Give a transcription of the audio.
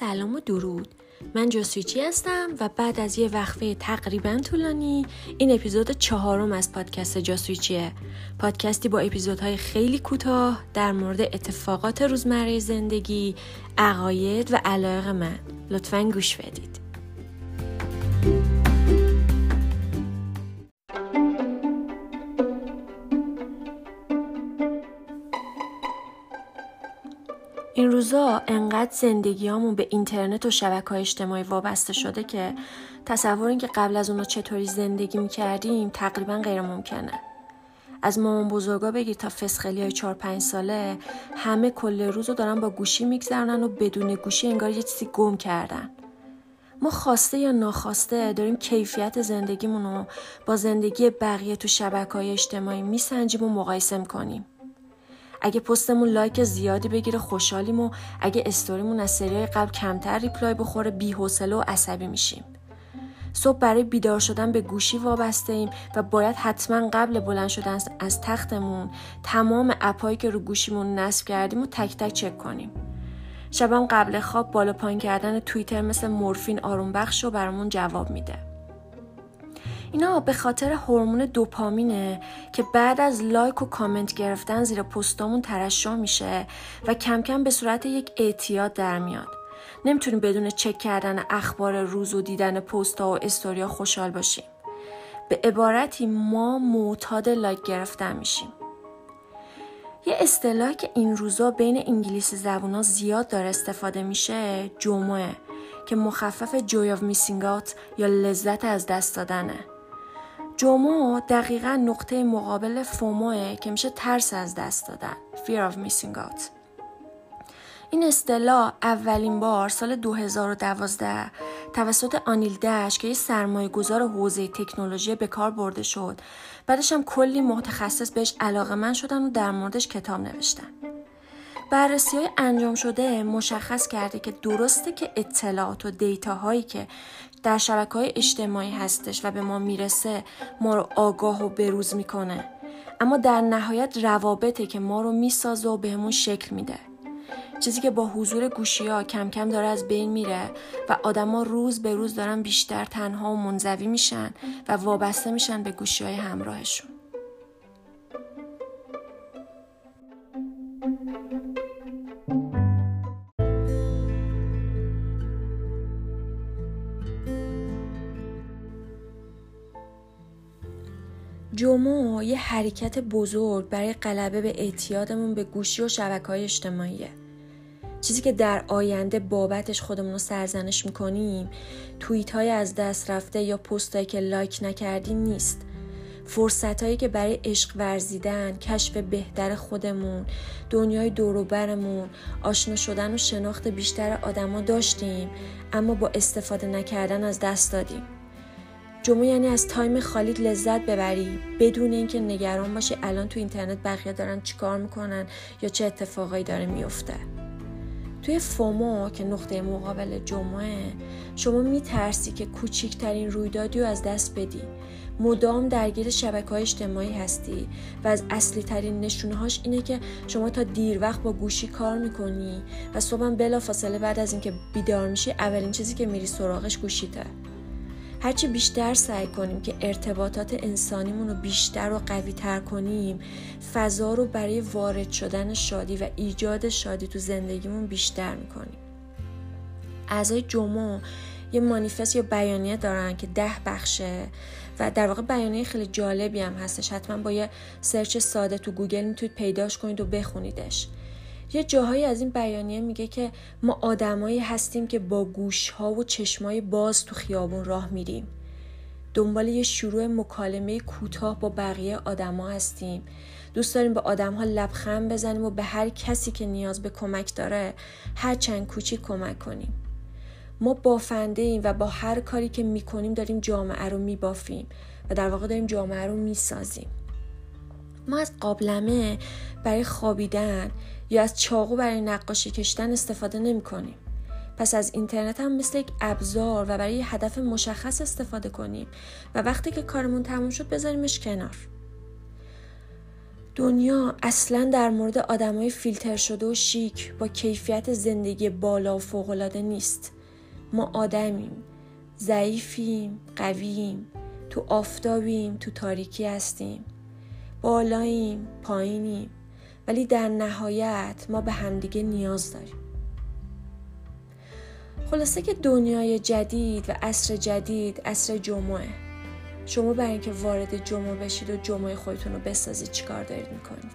سلام و درود. من جاسویچی هستم و بعد از یه وقفه تقریبا طولانی این اپیزود چهارم از پادکست جاسویچیه. پادکستی با اپیزودهای خیلی کوتاه در مورد اتفاقات روزمره زندگی عقاید و علایق من. لطفا گوش بدید. این روزا انقدر زندگیامون به اینترنت و شبکه های اجتماعی وابسته شده که تصور اینکه قبل از اونا چطوری زندگی می‌کردیم تقریبا غیر ممکنه. از مامان بزرگا بگیر تا فسخلی های چار پنج ساله همه کل روز رو دارن با گوشی میگذرنن و بدون گوشی انگار یه چیزی گم کردن. ما خواسته یا ناخواسته داریم کیفیت زندگیمون رو با زندگی بقیه تو شبکه های اجتماعی میسنجیم و مقایسه می‌کنیم. اگه پستمون لایک زیادی بگیره خوشحالیم و اگه استوریمون از سریای قبل کمتر reply بخوره بی‌حوصله و عصبی میشیم. صبح برای بیدار شدن به گوشی وابسته ایم و باید حتما قبل بلند شدن از تختمون تمام اپایی که رو گوشیمون نصب کردیم و تک تک چک کنیم. شبم قبل خواب بالا پایین کردن توییتر مثل مورفین آروم بخش رو برامون جواب میده. اینا به خاطر هورمون دوپامینه که بعد از لایک و کامنت گرفتن زیر پستامون ترشح میشه و کم کم به صورت یک اعتیاد در میاد. نمی‌تونیم بدون چک کردن اخبار روز و دیدن پستا و استوریا خوشحال باشیم. به عبارتی ما معتاد لایک گرفتن میشیم. یه اصطلاح که این روزا بین انگلیسی زبونا زیاد داره استفاده میشه JOMO ئه که مخفف joy of missing out یا لذت از دست دادنه. جومو دقیقا نقطه مقابل فوموه که میشه ترس از دست دادن. Fear of missing out. این اصطلاح اولین بار سال 2012 توسط آنیل دش که یه سرمایه گذار حوزه تکنولوژی به کار برده شد. بعدش هم کلی متخصص بهش علاقه من شدن و در موردش کتاب نوشتن. بررسی های انجام شده مشخص کرده که درسته که اطلاعات و دیتا هایی که در شبکه های اجتماعی هستش و به ما می‌رسه ما رو آگاه و بروز می‌کنه. اما در نهایت روابطه که ما رو می‌سازه و بهمون شکل میده. چیزی که با حضور گوشی ها کم کم داره از بین میره و آدما روز به روز دارن بیشتر تنها و منزوی میشن و وابسته میشن به گوشی های همراهشون. جمعه یه حرکت بزرگ برای غلبه به اعتیادمون به گوشی و شبکه های اجتماعیه. چیزی که در آینده بابتش خودمون رو سرزنش می‌کنیم توییت های از دست رفته یا پست که لایک نکردیم نیست. فرصت هایی که برای عشق ورزیدن، کشف بهتر خودمون، دنیای دوروبرمون، آشنا شدن و شناخت بیشتر آدما داشتیم اما با استفاده نکردن از دست دادیم. جمعه یعنی از تایم خالیت لذت ببری بدون اینکه نگران باشی الان تو اینترنت بقیه دارن چیکار می‌کنن یا چه اتفاقایی داره میفته توی فومو که نقطه مقابل جمعه شما میترسی که کوچیکترین رویدادی رو از دست بدی. مدام درگیر شبکه های اجتماعی هستی و از اصلی ترین نشونه هاش اینه که شما تا دیر وقت با گوشی کار می‌کنی و صبح بلا فاصله بعد از اینکه بیدار میشی اولین چیزی که میری سراغش گوشیته. هرچی بیشتر سعی کنیم که ارتباطات انسانیمون رو بیشتر و قوی تر کنیم فضا رو برای وارد شدن شادی و ایجاد شادی تو زندگیمون بیشتر می‌کنیم. اعضای JOMO یه مانیفست یا بیانیه دارن که ده بخشه و در واقع بیانیه خیلی جالبی هم هستش. حتما با یه search ساده تو گوگل می‌تونید پیداش کنید و بخونیدش. یه جاهایی از این بیانیه میگه که ما آدمایی هستیم که با گوش ها و چشمای باز تو خیابون راه میریم. دنبال یه شروع مکالمه کوتاه با بقیه آدما هستیم. دوست داریم به آدم ها لبخند بزنیم و به هر کسی که نیاز به کمک داره هر چند کوچیک کمک کنیم. ما بافنده ایم و با هر کاری که می‌کنیم داریم جامعه رو میبافیم و در واقع داریم جامعه رو می‌سازیم. ما از قابلمه برای خوابیدن یا از چاقو برای نقاشی کشیدن استفاده نمی کنیم. پس از اینترنت هم مثل یک ابزار و برای هدف مشخص استفاده کنیم و وقتی که کارمون تموم شد بذاریمش کنار. دنیا اصلا در مورد آدمای فیلتر شده و شیک با کیفیت زندگی بالا و فوقالعاده نیست ما آدمیم ضعیفیم قوییم تو آفتابیم تو تاریکی هستیم بالاییم پایینیم. ولی در نهایت ما به همدیگه نیاز داریم. خلاصه که دنیای جدید و عصر جدید عصر جمعه. شما برای اینکه وارد جمعه بشید و جمعه خودتون رو بسازید چیکار دارید می‌کنید؟